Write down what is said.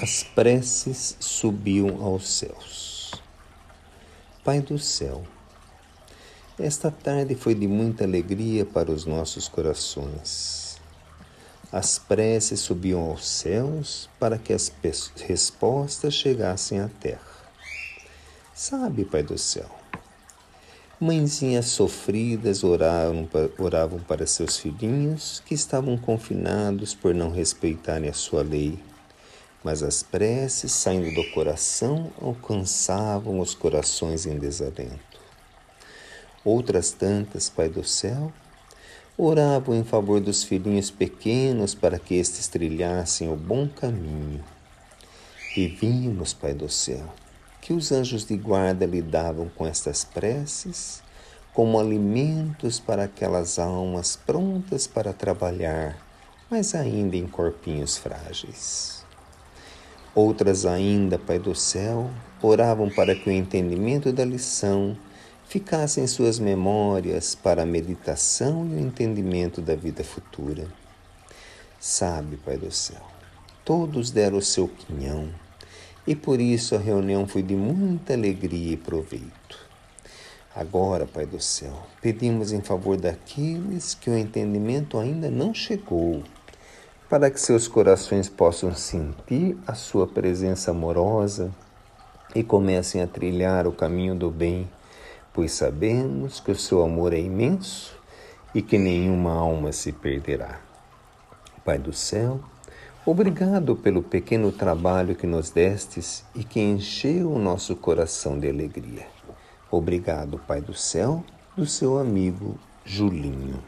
As preces subiam aos céus. Pai do céu, esta tarde foi de muita alegria para os nossos corações. As preces subiam aos céus para que as respostas chegassem à terra. Sabe, Pai do céu, mãezinhas sofridas oravam, oravam para seus filhinhos que estavam confinados por não respeitarem a sua lei mas as preces saindo do coração alcançavam os corações em desalento. Outras tantas, Pai do céu, oravam em favor dos filhinhos pequenos para que estes trilhassem o bom caminho. E vimos, Pai do céu, que os anjos de guarda lidavam com estas preces como alimentos para aquelas almas prontas para trabalhar, mas ainda em corpinhos frágeis. Outras ainda, Pai do céu, oravam para que o entendimento da lição ficasse em suas memórias para a meditação e o entendimento da vida futura. Sabe, Pai do céu, todos deram o seu quinhão e por isso a reunião foi de muita alegria e proveito. Agora, Pai do céu, pedimos em favor daqueles que o entendimento ainda não chegou para que seus corações possam sentir a sua presença amorosa e comecem a trilhar o caminho do bem, pois sabemos que o seu amor é imenso e que nenhuma alma se perderá. Pai do céu, obrigado pelo pequeno trabalho que nos destes e que encheu o nosso coração de alegria. Obrigado, Pai do céu, do seu amigo Julinho.